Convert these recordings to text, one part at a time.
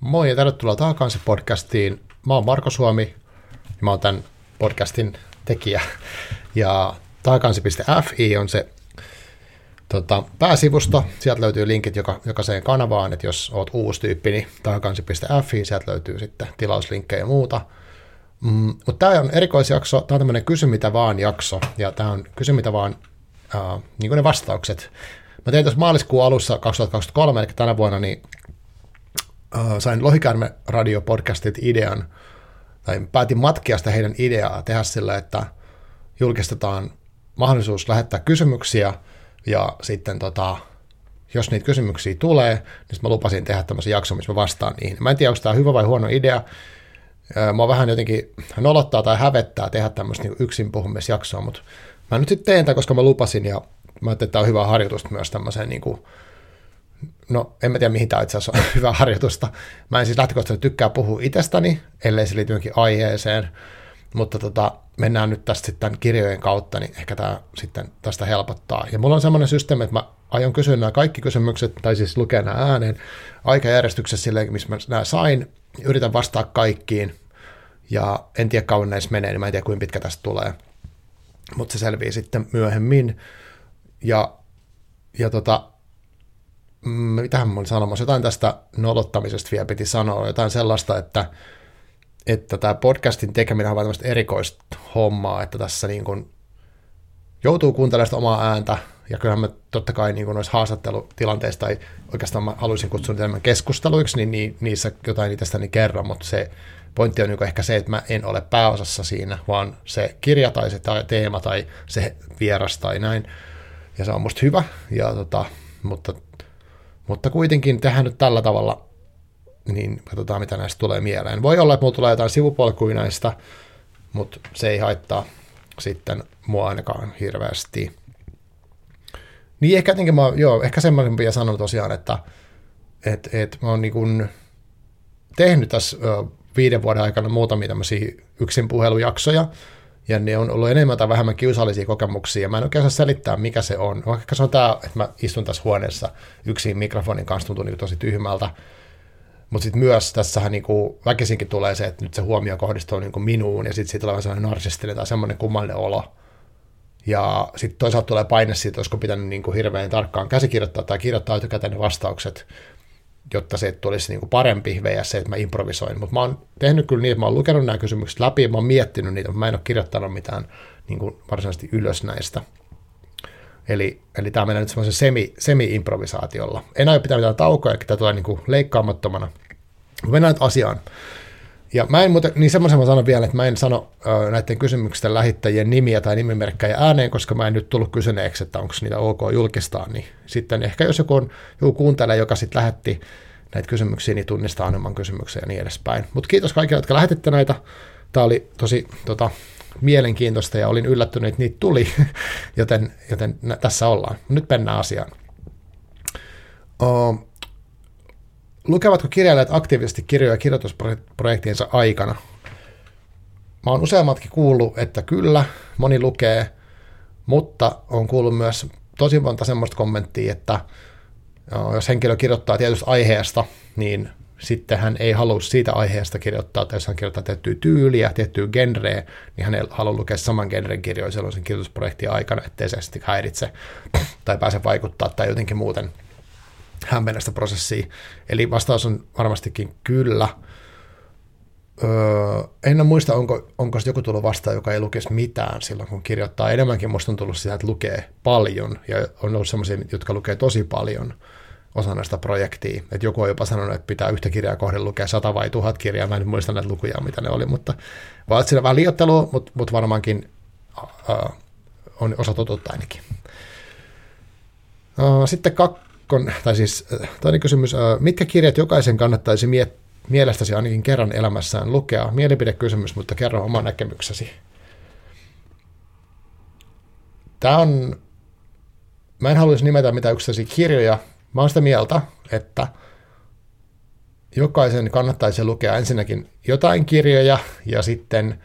Moi ja tervetuloa takaisin podcastiin. Mä oon Marko Suomi ja mä oon tämän podcastin tekijä. Ja taakansi.fi on se tota, pääsivusto. Sieltä löytyy linkit joka, jokaiseen kanavaan, että jos oot uusi tyyppi, niin taakansi.fi, sieltä löytyy sitten tilauslinkkejä ja muuta. Mm, mutta tämä on erikoisjakso, tämä on tämmöinen kysy mitä vaan jakso, ja tämä on kysy mitä vaan, uh, niin kuin ne vastaukset. Mä tein tuossa maaliskuun alussa 2023, eli tänä vuonna, niin sain Lohikäärme Radio-podcastit idean, tai päätin matkia sitä heidän ideaa tehdä sillä, että julkistetaan mahdollisuus lähettää kysymyksiä, ja sitten tota, jos niitä kysymyksiä tulee, niin mä lupasin tehdä tämmöisen jakson, missä mä vastaan niihin. Mä en tiedä, onko tämä hyvä vai huono idea. Mä vähän jotenkin nolottaa tai hävettää tehdä tämmöistä niin yksin puhumisjaksoa, mutta mä nyt sitten teen tämän, koska mä lupasin, ja mä ajattelin, että tämä on hyvä harjoitusta myös tämmöiseen niin kuin, no en mä tiedä mihin tämä itse asiassa on hyvä harjoitusta. Mä en siis lähtökohtaisesti tykkää puhua itsestäni, ellei se liity aiheeseen, mutta tota, mennään nyt tästä sitten kirjojen kautta, niin ehkä tämä sitten tästä helpottaa. Ja mulla on semmoinen systeemi, että mä aion kysyä nämä kaikki kysymykset, tai siis lukea nämä ääneen aikajärjestyksessä silleen, missä mä nämä sain, yritän vastaa kaikkiin, ja en tiedä kauan näissä menee, niin mä en tiedä kuinka pitkä tästä tulee, mutta se selvii sitten myöhemmin. Ja, ja tota, mm, mitähän mä olin sanomassa, jotain tästä nolottamisesta vielä piti sanoa, jotain sellaista, että että tämä podcastin tekeminen on vain tämmöistä erikoista hommaa, että tässä niin kuin joutuu kuuntelemaan sitä omaa ääntä, ja kyllähän mä totta kai niin noissa haastattelutilanteissa, tai oikeastaan mä haluaisin kutsua enemmän keskusteluiksi, niin niissä jotain itsestäni kerran, mutta se pointti on niin ehkä se, että mä en ole pääosassa siinä, vaan se kirja tai se teema tai se vieras tai näin, ja se on musta hyvä, ja tota, mutta, mutta kuitenkin tehdään nyt tällä tavalla niin katsotaan mitä näistä tulee mieleen. Voi olla, että mulla tulee jotain sivupolkuja näistä, mutta se ei haittaa sitten mua ainakaan hirveästi. Niin ehkä jotenkin mä, joo, ehkä semmoisen vielä sanon tosiaan, että et, et mä oon niin tehnyt tässä ö, viiden vuoden aikana muutamia tämmöisiä yksin puhelujaksoja, ja ne on ollut enemmän tai vähemmän kiusallisia kokemuksia, mä en oikein saa selittää, mikä se on. Vaikka se on tämä, että mä istun tässä huoneessa yksin mikrofonin kanssa, tuntuu niin tosi tyhmältä, mutta sitten myös tässähän niinku väkisinkin tulee se, että nyt se huomio kohdistuu niinku minuun ja sitten siitä tulee sellainen narsistinen tai semmoinen kummallinen olo. Ja sitten toisaalta tulee paine siitä, olisiko pitänyt niinku hirveän tarkkaan käsikirjoittaa tai kirjoittaa etukäteen ne vastaukset, jotta se tulisi niinku parempi vs. se, että mä improvisoin. Mutta mä oon tehnyt kyllä niin, että mä oon lukenut nämä kysymykset läpi ja mä oon miettinyt niitä, mutta mä en ole kirjoittanut mitään niinku varsinaisesti ylös näistä. Eli, eli tämä menee nyt semmoisen semi, semi-improvisaatiolla. En aio pitää mitään taukoja, tämä tulee niin kuin leikkaamattomana. Mennään nyt asiaan. Ja mä en muuten, niin semmoisen mä sanon vielä, että mä en sano näiden kysymysten lähettäjien nimiä tai nimimerkkejä ääneen, koska mä en nyt tullut kysyneeksi, että onko niitä ok julkistaa, niin sitten ehkä jos joku, on, joku kuuntelee, joka sitten lähetti näitä kysymyksiä, niin tunnistaa enemmän kysymyksiä ja niin edespäin. Mutta kiitos kaikille, jotka lähetitte näitä. Tämä oli tosi tota, mielenkiintoista ja olin yllättynyt, että niitä tuli, joten, joten tässä ollaan. Nyt mennään asiaan. Lukevatko kirjailijat aktiivisesti kirjoja kirjoitusprojektiensa aikana? Mä oon useammatkin kuullut, että kyllä, moni lukee, mutta on kuullut myös tosi monta semmoista kommenttia, että jos henkilö kirjoittaa tietystä aiheesta, niin sitten hän ei halua siitä aiheesta kirjoittaa, tai jos hän kirjoittaa tiettyä tyyliä, tiettyä genreä, niin hän ei halua lukea saman genren kirjoja sellaisen kirjoitusprojektin aikana, ettei se sitten häiritse tai pääse vaikuttaa tai jotenkin muuten hämmennä sitä prosessia. Eli vastaus on varmastikin kyllä. Öö, en muista, onko, onko joku tullut vastaan, joka ei lukisi mitään silloin, kun kirjoittaa. Enemmänkin musta on tullut sitä, että lukee paljon, ja on ollut sellaisia, jotka lukee tosi paljon osana sitä projektia. Et joku on jopa sanonut, että pitää yhtä kirjaa kohden lukea sata vai tuhat kirjaa. Mä en muista näitä lukuja, mitä ne oli, mutta vaan siinä vähän liiottelua, mutta, mutta varmaankin uh, on osa totuutta ainakin. Sitten kakkon, tai siis toinen kysymys, uh, mitkä kirjat jokaisen kannattaisi miet- mielestäsi ainakin kerran elämässään lukea? Mielipidekysymys, mutta kerro oma näkemyksesi. Tämä on, mä en haluaisi nimetä mitään yksittäisiä kirjoja, Mä oon sitä mieltä, että jokaisen kannattaisi lukea ensinnäkin jotain kirjoja ja sitten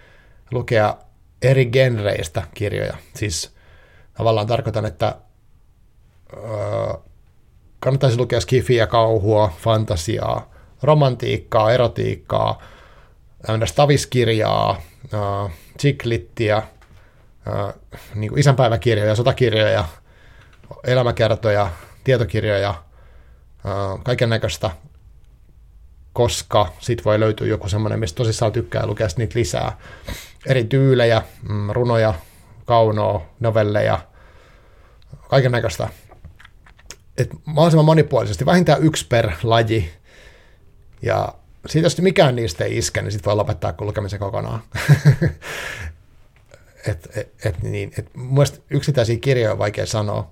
lukea eri genreistä kirjoja. Siis tavallaan tarkoitan, että öö, kannattaisi lukea skifiä, kauhua, fantasiaa, romantiikkaa, erotiikkaa, staviskirjaa, chiklittiä, niin kuin isänpäiväkirjoja, sotakirjoja, elämäkertoja, tietokirjoja, kaiken näköistä, koska sit voi löytyä joku semmoinen, mistä tosissaan tykkää lukea niitä lisää. Eri tyylejä, mm, runoja, kaunoa, novelleja, kaiken näköistä. Et mahdollisimman monipuolisesti, vähintään yksi per laji. Ja siitä jos mikään niistä ei iske, niin sitten voi lopettaa kulkemisen kokonaan. et, et, et, niin, et, mielestä yksittäisiä kirjoja on vaikea sanoa.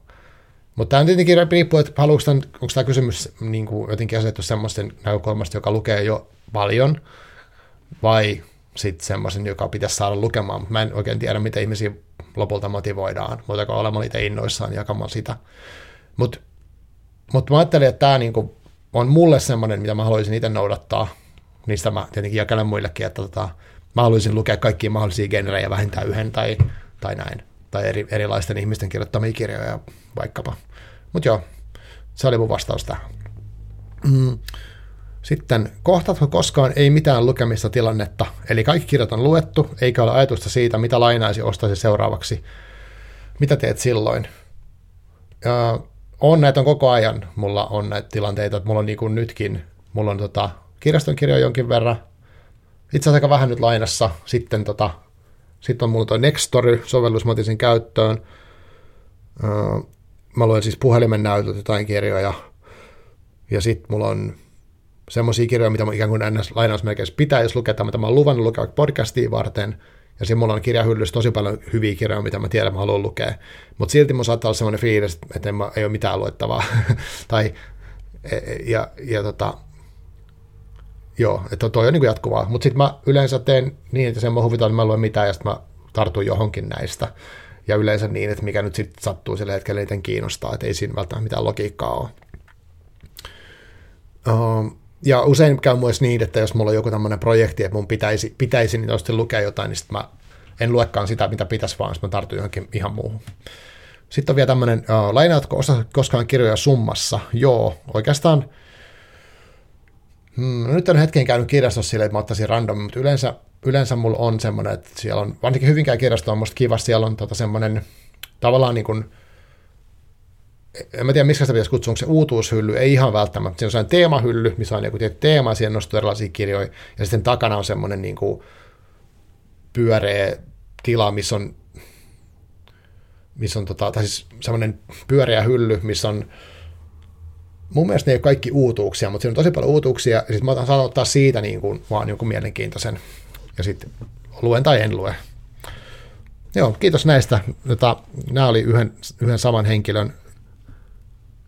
Mutta tämä on tietenkin riippuu, että haluatko tämän, onko tämä kysymys niin kuin jotenkin asettu semmoisten näkökulmasta, joka lukee jo paljon, vai sitten semmoisen, joka pitäisi saada lukemaan. Mutta mä en oikein tiedä, miten ihmisiä lopulta motivoidaan, muuta olemaan niitä innoissaan jakamaan sitä. Mutta mut mä ajattelin, että tämä niinku on mulle semmoinen, mitä mä haluaisin itse noudattaa. Niistä mä tietenkin jakelen muillekin, että tota, mä haluaisin lukea kaikkia mahdollisia genrejä vähintään yhden tai, tai näin. Tai eri, erilaisten ihmisten kirjoittamia kirjoja vaikkapa. Mutta joo, se oli mun vastaus tähän. Mm. Sitten, kohtatko koskaan ei mitään lukemista tilannetta, eli kaikki kirjat on luettu, eikä ole ajatusta siitä, mitä lainaisi ostaisi seuraavaksi. Mitä teet silloin? Ja on näitä on koko ajan, mulla on näitä tilanteita, että mulla on niin kuin nytkin, mulla on tota, kirjaston kirjoja jonkin verran, itse asiassa aika vähän nyt lainassa, sitten tota, sitten on mulla tuo Nextory-sovellus, mä otin sen käyttöön, mä luen siis puhelimen näytöt jotain kirjoja, ja sitten mulla on semmoisia kirjoja, mitä mä ikään kuin ns. lainausmerkeissä pitäisi lukea, mitä mä oon luvannut lukea podcastiin varten, ja siinä mulla on kirjahyllyssä tosi paljon hyviä kirjoja, mitä mä tiedän, mä haluan lukea. Mutta silti mulla saattaa olla semmoinen fiilis, että en mä, ei ole mitään luettavaa. tai, e, e, ja, ja tota, joo, että toi on niin jatkuvaa. Mutta sitten mä yleensä teen niin, että sen mä huvitaan, että mä luen mitään, ja sitten mä tartun johonkin näistä. Ja yleensä niin, että mikä nyt sitten sattuu sillä hetkellä eniten kiinnostaa, että ei siinä välttämättä mitään logiikkaa ole. Um, ja usein käy myös niin, että jos mulla on joku tämmöinen projekti, että mun pitäisi, pitäisi niin lukea jotain, niin sitten mä en luekaan sitä, mitä pitäisi, vaan mä tartun johonkin ihan muuhun. Sitten on vielä tämmöinen, uh, lainaatko osa koskaan kirjoja summassa? Joo, oikeastaan, hmm, no nyt on hetken käynyt kirjastossa silleen, että mä ottaisin random, mutta yleensä, yleensä mulla on semmoinen, että siellä on, varsinkin Hyvinkään kirjasto on musta kiva, siellä on tota semmoinen tavallaan niin kuin, en mä tiedä, miksi sitä pitäisi kutsua, onko se uutuushylly, ei ihan välttämättä. Siinä on sellainen teemahylly, missä on joku tietty teema, ja siihen nostuu erilaisia kirjoja, ja sitten takana on semmoinen niin kuin pyöreä tila, missä on, missä on tota, tai siis semmoinen pyöreä hylly, missä on mun mielestä ne ei ole kaikki uutuuksia, mutta siinä on tosi paljon uutuuksia, ja sitten mä otan, saatan ottaa siitä niin kuin, vaan jonkun mielenkiintoisen, ja sitten luen tai en lue. Joo, kiitos näistä. Jota, nämä oli yhden, yhden saman henkilön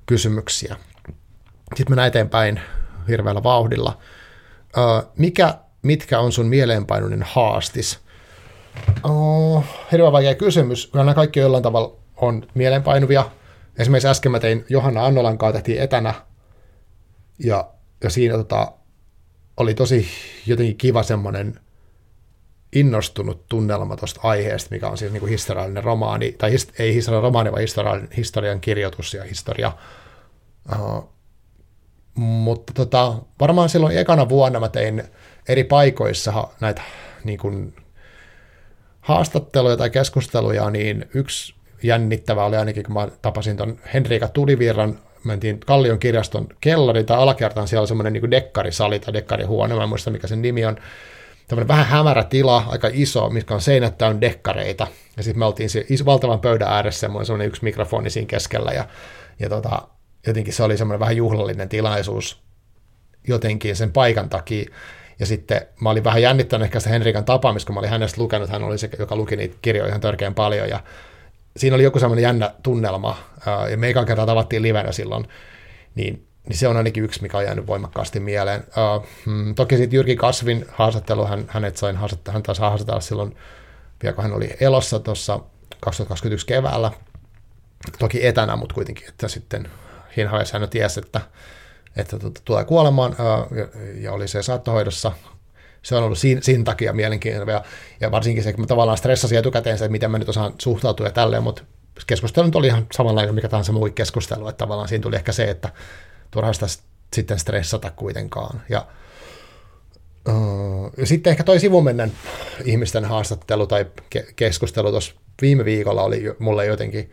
kysymyksiä. Sitten mennään eteenpäin hirveällä vauhdilla. Mikä, mitkä on sun mieleenpainuinen haastis? Oh, hirveän vaikea kysymys. Kyllä nämä kaikki jollain tavalla on mieleenpainuvia. Esimerkiksi äsken mä tein Johanna Annolan kanssa tehtiin etänä, ja, ja siinä tota, oli tosi jotenkin kiva semmoinen innostunut tunnelma tuosta aiheesta, mikä on siis niin kuin historiallinen romaani, tai his, ei historiallinen romaani, vaan historian, historian kirjoitus ja historia. Uh, mutta tota, varmaan silloin ekana vuonna mä tein eri paikoissa näitä niin kuin, haastatteluja tai keskusteluja, niin yksi jännittävä oli ainakin, kun mä tapasin tuon Henriika Tulivirran, mentiin Kallion kirjaston kellari tai alakertaan, siellä oli semmoinen niin dekkarisali tai dekkarihuone, mä en muista mikä sen nimi on, tämmöinen vähän hämärä tila, aika iso, missä on seinät täynnä dekkareita. Ja sitten me oltiin se iso, valtavan pöydän ääressä semmoinen, semmoinen yksi mikrofoni siinä keskellä. Ja, ja tota, jotenkin se oli semmoinen vähän juhlallinen tilaisuus jotenkin sen paikan takia. Ja sitten mä olin vähän jännittänyt ehkä sitä Henrikan tapaamista, kun mä olin hänestä lukenut, hän oli se, joka luki niitä kirjoja ihan törkeän paljon. Ja siinä oli joku semmoinen jännä tunnelma, ja me ekan kertaa tavattiin livenä silloin, niin niin se on ainakin yksi, mikä on jäänyt voimakkaasti mieleen. Uh, mm, toki sitten Jyrki Kasvin haastattelu, hän, hänet sain haastattelu, hän taas haastatella silloin, vielä kun hän oli elossa tuossa 2021 keväällä, toki etänä, mutta kuitenkin, että sitten siinä hän tiesi, että, että tuota, tulee kuolemaan uh, ja, ja, oli se saattohoidossa. Se on ollut siinä, siinä takia mielenkiintoinen ja, ja varsinkin se, kun mä tavallaan stressasin etukäteen se, että miten mä nyt osaan suhtautua ja tälleen, mutta keskustelu nyt oli ihan samanlainen mikä tahansa muu keskustelu, että tavallaan siinä tuli ehkä se, että turha sitä sitten stressata kuitenkaan. Ja, ja sitten ehkä toi sivumennen ihmisten haastattelu tai ke- keskustelu tuossa viime viikolla oli mulle jotenkin,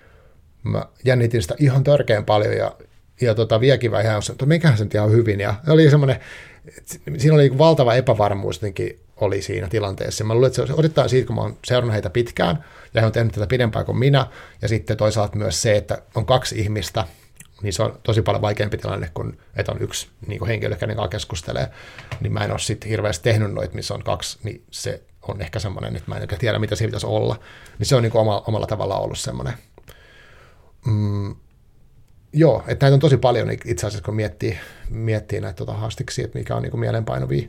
mä jännitin sitä ihan törkeän paljon ja, ja tota, viekin vähän, että mikähän se ihan hyvin. Ja oli semmoinen, siinä oli valtava epävarmuus jotenkin oli siinä tilanteessa. Mä luulen, että se osittain siitä, kun mä oon seurannut heitä pitkään, ja he on tehnyt tätä pidempään kuin minä, ja sitten toisaalta myös se, että on kaksi ihmistä, niin se on tosi paljon vaikeampi tilanne kuin, että on yksi niin kuin henkilö, kenen kanssa keskustelee, niin mä en ole sitten hirveästi tehnyt noita, missä on kaksi, niin se on ehkä semmoinen, että mä en tiedä, mitä se pitäisi olla. Niin se on niin kuin oma, omalla tavalla ollut semmoinen. Mm, joo, että näitä on tosi paljon itse asiassa, kun miettii, miettii näitä tota haastiksi, että mikä on niin kuin mielenpainovia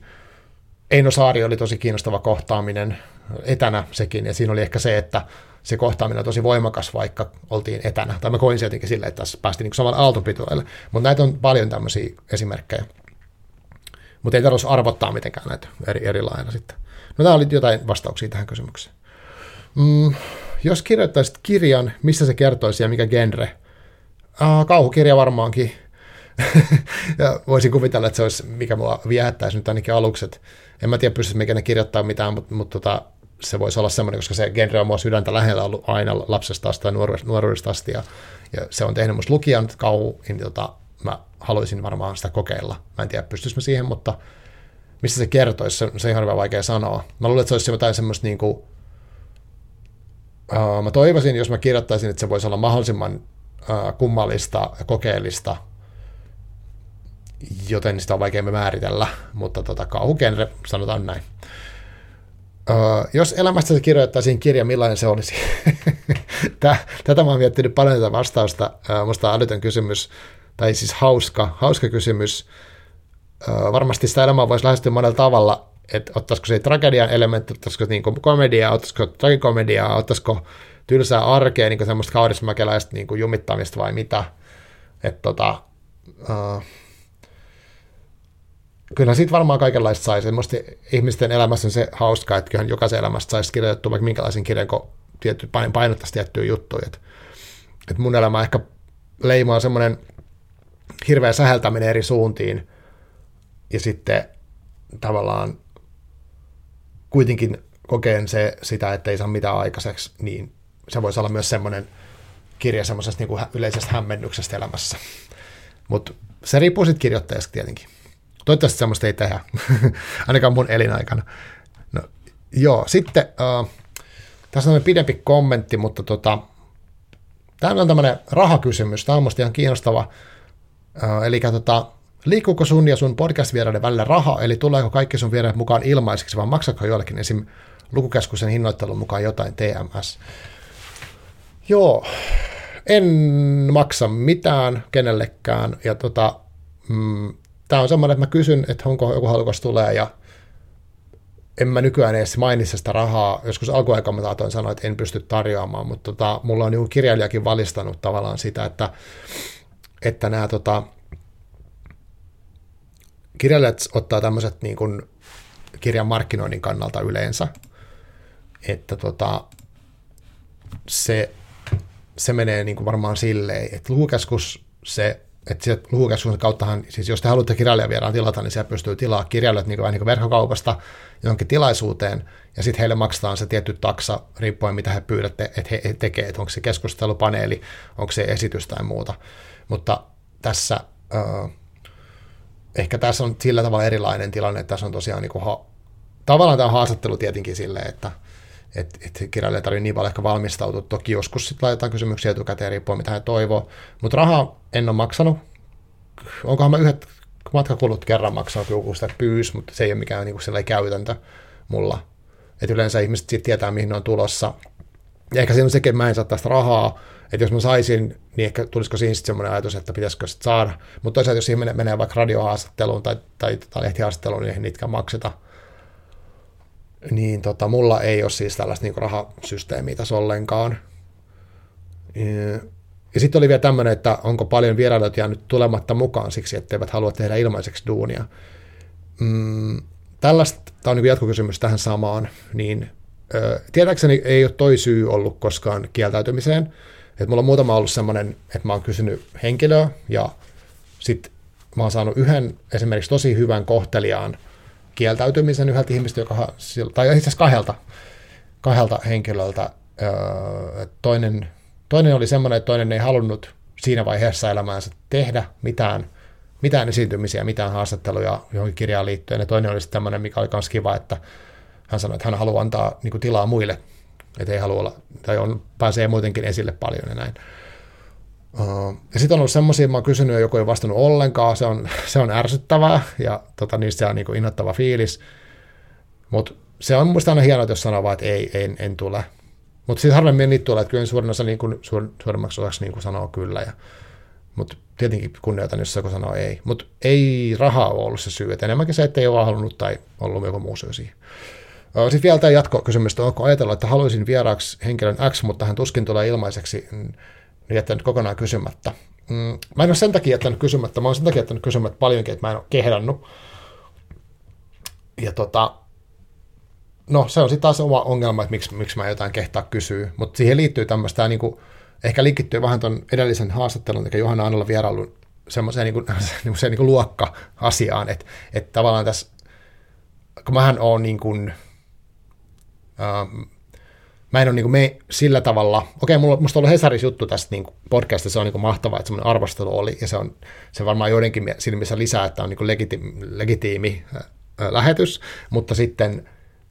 Eino Saari oli tosi kiinnostava kohtaaminen etänä sekin, ja siinä oli ehkä se, että se kohtaaminen on tosi voimakas, vaikka oltiin etänä. Tai mä koin se jotenkin silleen, että tässä päästiin niin samalla aaltopituille. Mutta näitä on paljon tämmöisiä esimerkkejä. Mutta ei tarvitse arvottaa mitenkään näitä eri, eri lailla sitten. No tämä oli jotain vastauksia tähän kysymykseen. Mm, jos kirjoittaisit kirjan, missä se kertoisi ja mikä genre? Ah, kauhukirja varmaankin. ja voisin kuvitella, että se olisi, mikä mua viehättäisi nyt ainakin alukset. En mä tiedä, pystyisikö mikä ne kirjoittaa mitään, mutta, mutta tota, se voisi olla semmoinen, koska se genre on mua sydäntä lähellä ollut aina lapsesta asti tai nuoruudesta asti, ja, ja se on tehnyt musta lukijan kauhu, niin tota, mä haluaisin varmaan sitä kokeilla. Mä en tiedä, pystyisikö siihen, mutta mistä se kertoisi, se, se on ihan vaikea sanoa. Mä luulen, että se olisi jotain semmoista niin kuin, uh, mä toivoisin, jos mä kirjoittaisin, että se voisi olla mahdollisimman uh, kummallista ja kokeellista, joten sitä on vaikea määritellä, mutta tota, kauhugenre, sanotaan näin. Öö, jos elämästä kirjoittaisiin kirja, millainen se olisi? Tätä mä oon miettinyt paljon tätä vastausta. Öö, musta on älytön kysymys, tai siis hauska, hauska kysymys. Öö, varmasti sitä elämää voisi lähestyä monella tavalla, että ottaisiko se tragedian elementti, ottaisiko niin komediaa, ottaisiko tragikomediaa, ottaisiko tylsää arkea, niin semmoista kaurismäkeläistä niin jumittamista vai mitä. Että tota, uh, kyllä siitä varmaan kaikenlaista saisi. Semmoista ihmisten elämässä on se hauskaa, että kyllähän jokaisen elämästä saisi kirjoitettua vaikka minkälaisen kirjan, kun tietty, painottaisi tiettyjä juttuja. Että, että mun elämä ehkä leimaa semmoinen hirveä säheltäminen eri suuntiin ja sitten tavallaan kuitenkin kokeen se, sitä, että ei saa mitään aikaiseksi, niin se voisi olla myös semmoinen kirja semmoisesta niin yleisestä hämmennyksestä elämässä. Mutta se riippuu sitten kirjoittajasta tietenkin. Toivottavasti semmoista ei tehdä, ainakaan mun elinaikana. No, joo, sitten uh, tässä on pidempi kommentti, mutta tota, tämä on tämmöinen rahakysymys. Tämä on musta ihan kiinnostava. Uh, eli tota, liikkuuko sun ja sun podcast-vieraiden välillä raha, eli tuleeko kaikki sun vieraat mukaan ilmaiseksi, vai maksako joillekin esim. lukukeskuksen hinnoittelun mukaan jotain TMS? Joo, en maksa mitään kenellekään, ja tota, mm, tämä on semmoinen, että mä kysyn, että onko joku halukas tulee ja en mä nykyään edes mainitse sitä rahaa. Joskus alkuaikaan mä taatoin sanoa, että en pysty tarjoamaan, mutta tota, mulla on joku kirjailijakin valistanut tavallaan sitä, että, että nämä tota, kirjailijat ottaa tämmöiset niin kuin kirjan markkinoinnin kannalta yleensä, että tota, se, se menee niin kuin varmaan silleen, että lukukeskus se että sieltä lukukeskuksen kauttahan, siis jos te haluatte kirjailijavieraan tilata, niin siellä pystyy tilaa kirjailijat niin niin verkkokaupasta johonkin tilaisuuteen, ja sitten heille maksetaan se tietty taksa, riippuen mitä he pyydätte, että he, he tekevät, että onko se keskustelupaneeli, onko se esitys tai muuta. Mutta tässä, äh, ehkä tässä on sillä tavalla erilainen tilanne, että tässä on tosiaan niin kuin ha- tavallaan tämä haastattelu tietenkin silleen, että että et kirjailija tarvitsee niin paljon ehkä valmistautua. Toki joskus sitten laitetaan kysymyksiä etukäteen riippuen mitä he toivoo. Mutta rahaa en ole maksanut. Onkohan mä yhdet matkakulut kerran maksanut, joku sitä pyys, mutta se ei ole mikään niin kuin käytäntö mulla. Et yleensä ihmiset sitten tietää, mihin ne on tulossa. Ja ehkä siinä on sekin, että mä en saa tästä rahaa, että jos mä saisin, niin ehkä tulisiko siinä sitten semmoinen ajatus, että pitäisikö sitten saada. Mutta toisaalta, jos ihminen menee vaikka radiohaastatteluun tai, tai, tai lehtihaastatteluun, niin eihän niitäkään makseta niin tota, mulla ei ole siis tällaista niin rahasysteemiä tässä ollenkaan. Ja sitten oli vielä tämmöinen, että onko paljon vierailijoita jäänyt tulematta mukaan siksi, etteivät halua tehdä ilmaiseksi duunia. Mm, tällaista, tämä on niin jatkokysymys tähän samaan, niin ö, tietääkseni ei ole toi syy ollut koskaan kieltäytymiseen. Et mulla on muutama ollut semmoinen, että mä oon kysynyt henkilöä ja sitten mä oon saanut yhden esimerkiksi tosi hyvän kohteliaan kieltäytymisen yhdeltä ihmistä, joka, tai itse asiassa kahdelta, kahdelta henkilöltä. Toinen, toinen oli semmoinen, että toinen ei halunnut siinä vaiheessa elämäänsä tehdä mitään, mitään esiintymisiä, mitään haastatteluja johonkin kirjaan liittyen. Ja toinen oli sitten tämmöinen, mikä oli myös kiva, että hän sanoi, että hän haluaa antaa niin tilaa muille, että ei halua olla, tai on, pääsee muutenkin esille paljon ja näin. Ja sitten on ollut semmoisia, mä oon kysynyt ja joku ei vastannut ollenkaan, se on, se on ärsyttävää ja tota, niistä on niin innoittava fiilis. Mutta se on musta aina hienoa, jos sanoo vaan, että ei, en, en tule. Mutta sitten harvemmin niitä tulee, että kyllä suurin osa niin kuin, suur, suurimmaksi osaksi niin kuin sanoo kyllä. Ja, mutta tietenkin kunnioitan, jos joku sanoo ei. Mutta ei rahaa ole ollut se syy, että enemmänkin se, että ei ole halunnut tai ollut joku muu syy siihen. Sitten vielä tämä jatkokysymys, onko ajatellut, että haluaisin vieraaksi henkilön X, mutta hän tuskin tulee ilmaiseksi, niin jättänyt kokonaan kysymättä. Mm, mä en ole sen takia jättänyt kysymättä, mä oon sen takia jättänyt kysymättä paljonkin, että mä en ole kehdannut. Ja tota, no se on sitten taas oma ongelma, että miksi, miksi mä jotain kehtaa kysyä, mutta siihen liittyy tämmöistä, niin kuin, ehkä linkittyy vähän tuon edellisen haastattelun, eli Johanna Annolla vierailun semmoiseen niin kuin, niin kuin, niin kuin luokka-asiaan, että, että tavallaan tässä, kun mähän oon niin kuin, ähm, mä en ole niin kuin me sillä tavalla, okei, mulla, musta on ollut Hesaris juttu tästä niin kuin podcastista, se on niin kuin mahtavaa, että semmoinen arvostelu oli, ja se on se varmaan joidenkin silmissä lisää, että on niin kuin legiti, legitiimi äh, lähetys, mutta sitten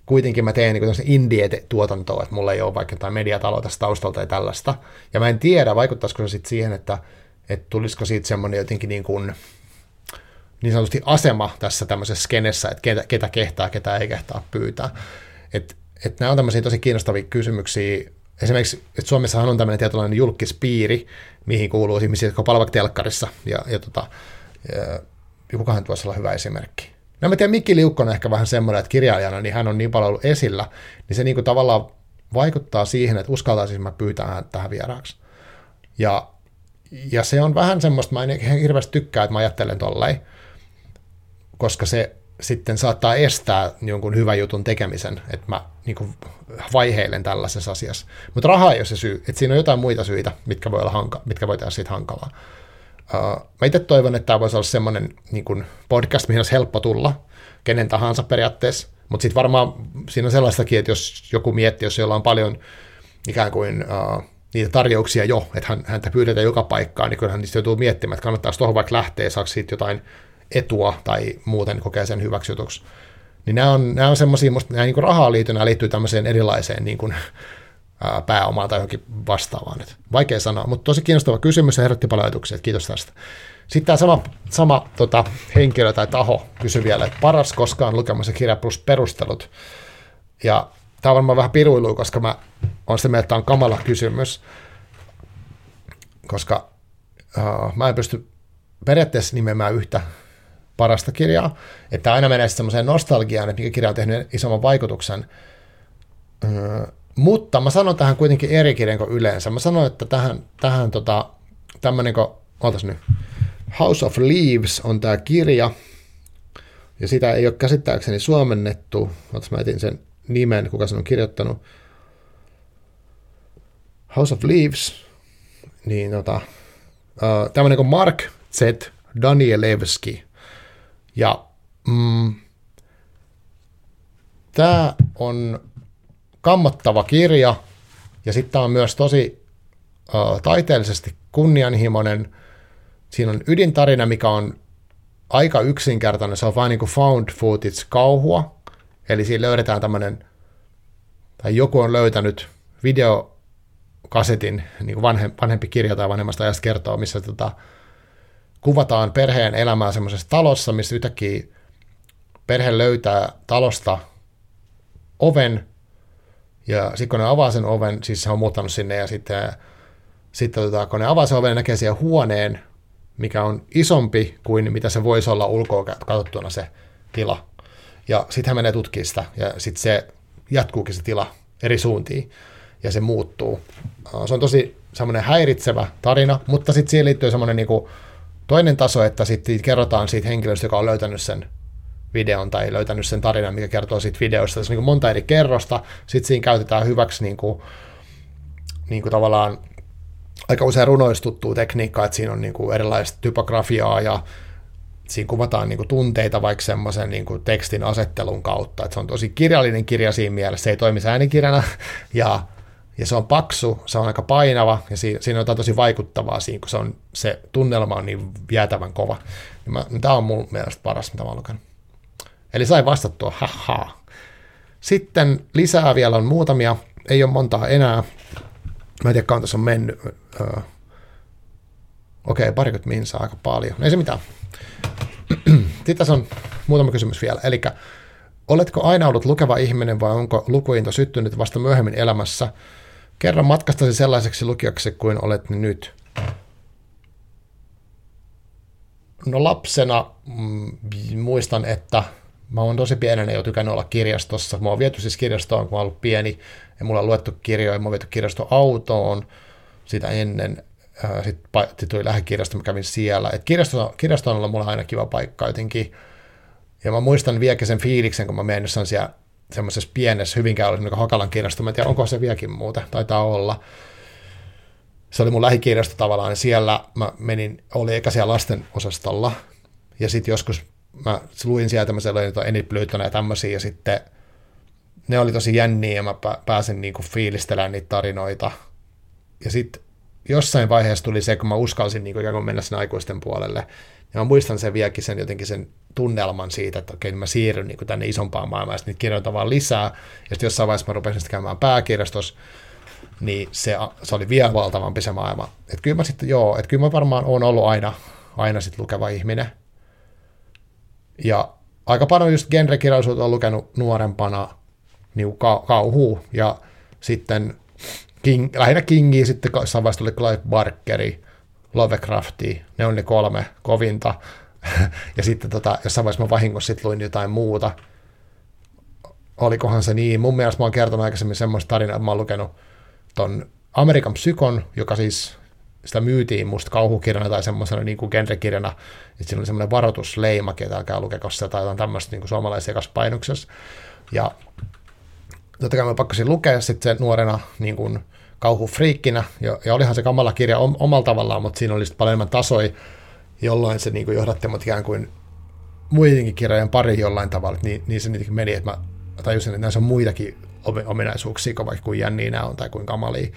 kuitenkin mä teen niin indie-tuotantoa, että mulla ei ole vaikka jotain mediataloa tästä taustalta ja tällaista. Ja mä en tiedä, vaikuttaisiko se sitten siihen, että, että tulisiko siitä semmoinen jotenkin niin kuin, niin sanotusti asema tässä tämmöisessä skenessä, että ketä, ketä kehtaa, ketä ei kehtaa pyytää. Että et nämä on tämmöisiä tosi kiinnostavia kysymyksiä. Esimerkiksi, että Suomessahan on tämmöinen tietynlainen julkispiiri, mihin kuuluu ihmisiä, jotka palvat telkkarissa. Ja, ja, tota, ja kukahan tuossa olla hyvä esimerkki. No mä tiedän, Mikki Liukkonen ehkä vähän semmoinen, että kirjailijana niin hän on niin paljon ollut esillä, niin se niin kuin tavallaan vaikuttaa siihen, että uskaltaisin mä pyytää hän tähän vieraaksi. Ja, ja se on vähän semmoista, mä en hirveästi tykkää, että mä ajattelen tolleen, koska se sitten saattaa estää jonkun hyvän jutun tekemisen, että mä niin kuin vaiheilen tällaisessa asiassa. Mutta raha ei ole se syy, että siinä on jotain muita syitä, mitkä voi, olla hanka, mitkä voi tehdä siitä hankalaa. Uh, mä itse toivon, että tämä voisi olla semmoinen niin kuin podcast, mihin olisi helppo tulla, kenen tahansa periaatteessa, mutta sitten varmaan siinä on sellaistakin, että jos joku miettii, jos jolla on paljon ikään kuin uh, niitä tarjouksia jo, että hän, häntä pyydetään joka paikkaan, niin kyllähän niistä joutuu miettimään, että kannattaako tuohon vaikka lähteä, saako siitä jotain etua tai muuten kokee sen hyväksytyksi. Niin nämä on, nämä on semmoisia, musta nämä niin rahaa liittyy, nämä liittyy tämmöiseen erilaiseen niin kuin, ää, pääomaan tai johonkin vastaavaan. Et vaikea sanoa, mutta tosi kiinnostava kysymys ja herätti paljon ajatuksia, että kiitos tästä. Sitten tämä sama, sama tota, henkilö tai taho kysyi vielä, että paras koskaan lukemassa kirja plus perustelut. Ja tämä on varmaan vähän piruilu, koska mä on sitä mieltä, että on kamala kysymys, koska uh, mä en pysty periaatteessa nimeämään yhtä parasta kirjaa. Että aina menee semmoiseen nostalgiaan, että mikä kirja on tehnyt isomman vaikutuksen. Öö, mutta mä sanon tähän kuitenkin eri kirjan kuin yleensä. Mä sanon, että tähän, tähän tota, tämmöinen kuin, nyt, House of Leaves on tämä kirja, ja sitä ei ole käsittääkseni suomennettu. Otas mä etin sen nimen, kuka sen on kirjoittanut. House of Leaves, niin tota, uh, tämmöinen kuin Mark Z. Danielewski ja mm, tämä on kammottava kirja, ja sitten tämä on myös tosi uh, taiteellisesti kunnianhimoinen. Siinä on ydintarina, mikä on aika yksinkertainen, se on vain niin kuin found footage kauhua, eli siinä löydetään tämmöinen, tai joku on löytänyt videokasetin, niin kuin vanhem, vanhempi kirja tai vanhemmasta ajasta kertoo, missä tota, kuvataan perheen elämää semmoisessa talossa, missä yhtäkkiä perhe löytää talosta oven, ja sitten kun ne avaa sen oven, siis se on muuttanut sinne, ja sitten, sitten tota, kun ne avaa sen oven, näkee siihen huoneen, mikä on isompi kuin mitä se voisi olla ulkoa katsottuna se tila. Ja sitten hän menee tutkimaan sitä, ja sitten se jatkuukin se tila eri suuntiin, ja se muuttuu. Se on tosi semmoinen häiritsevä tarina, mutta sitten siihen liittyy semmoinen niinku, Toinen taso, että sitten kerrotaan siitä henkilöstä, joka on löytänyt sen videon tai löytänyt sen tarinan, mikä kertoo siitä videosta. Tässä on niin monta eri kerrosta. Sitten siinä käytetään hyväksi niin kuin, niin kuin tavallaan aika usein runoistuttuu tekniikkaa, että siinä on niin kuin erilaista typografiaa ja siinä kuvataan niin kuin tunteita vaikka semmoisen niin kuin tekstin asettelun kautta. Et se on tosi kirjallinen kirja siinä mielessä, se ei toimi äänikirjana, ja, ja se on paksu, se on aika painava, ja siinä, siinä on jotain tosi vaikuttavaa siinä, kun se, on, se tunnelma on niin jäätävän kova. Tämä on mun mielestä paras, mitä mä oon lukenut. Eli sai vastattua, haha. Sitten lisää vielä on muutamia, ei ole montaa enää. Mä en tiedä, kauan tässä on mennyt. Öö. Okei, okay, parikymmentä minsaa aika paljon. Ei se mitään. Sitten tässä on muutama kysymys vielä. Eli oletko aina ollut lukeva ihminen vai onko lukuinto syttynyt vasta myöhemmin elämässä? Kerran matkastasi sellaiseksi lukijaksi kuin olet nyt. No lapsena mm, muistan, että mä oon tosi pienenä jo tykännyt olla kirjastossa. Mä oon viety siis kirjastoon, kun mä oon ollut pieni, ja mulla on luettu kirjoja, mä oon viety kirjastoautoon sitä ennen. Sitten sit tuli lähikirjasto, mä kävin siellä. Et kirjasto, kirjasto on ollut mulla aina kiva paikka jotenkin. Ja mä muistan vieläkin sen fiiliksen, kun mä menen jossain siellä semmoisessa pienessä Hyvinkäällä, niin Hakalan kirjasto. Mä en tiedä, onko se vieläkin muuta, taitaa olla. Se oli mun lähikirjasto tavallaan, ja siellä mä menin, oli eikä siellä lasten osastolla, ja sitten joskus mä luin sieltä tämmöisiä jotain Enid ja tämmöisiä, ja sitten ne oli tosi jänniä, ja mä pääsin niinku fiilistelemään niitä tarinoita. Ja sitten jossain vaiheessa tuli se, kun mä uskalsin niinku kuin mennä sen aikuisten puolelle, ja mä muistan sen vieläkin sen jotenkin sen tunnelman siitä, että okei, mä siirryn niin tänne isompaan maailmaan, ja sitten niitä vaan lisää, ja sitten jossain vaiheessa mä rupesin käymään pääkirjastossa, niin se, se oli vielä valtavampi se maailma. Että kyllä mä sitten, joo, että kyllä mä varmaan oon ollut aina, aina sitten lukeva ihminen. Ja aika paljon just genrekirjallisuutta on lukenut nuorempana niin kauhu ja sitten King, lähinnä Kingi, sitten jossain vaiheessa tuli Clive Barkeri, Lovecrafti, ne on ne kolme kovinta. ja sitten tota, jossain vaiheessa mä vahingossa sitten luin jotain muuta. Olikohan se niin? Mun mielestä mä oon kertonut aikaisemmin semmoista tarinaa, että mä oon lukenut ton Amerikan Psykon, joka siis sitä myytiin musta kauhukirjana tai semmoisena niin kuin genrekirjana, että siinä oli semmoinen varoitusleimake, että älkää lukeko sitä tai jotain tämmöistä niin suomalaisessa. Ja totta kai mä pakkasin lukea sitten nuorena niin kuin kauhufriikkinä, ja, ja olihan se kamala kirja om, omalla tavallaan, mutta siinä oli sitten paljon enemmän tasoja, jolloin se niin kuin johdatti mut ikään kuin muidenkin kirjojen pari jollain tavalla, niin, niin se niitäkin meni, että mä tajusin, että näissä on muitakin ominaisuuksia, vaikka kuin jänniä nämä on tai kuin kamalia.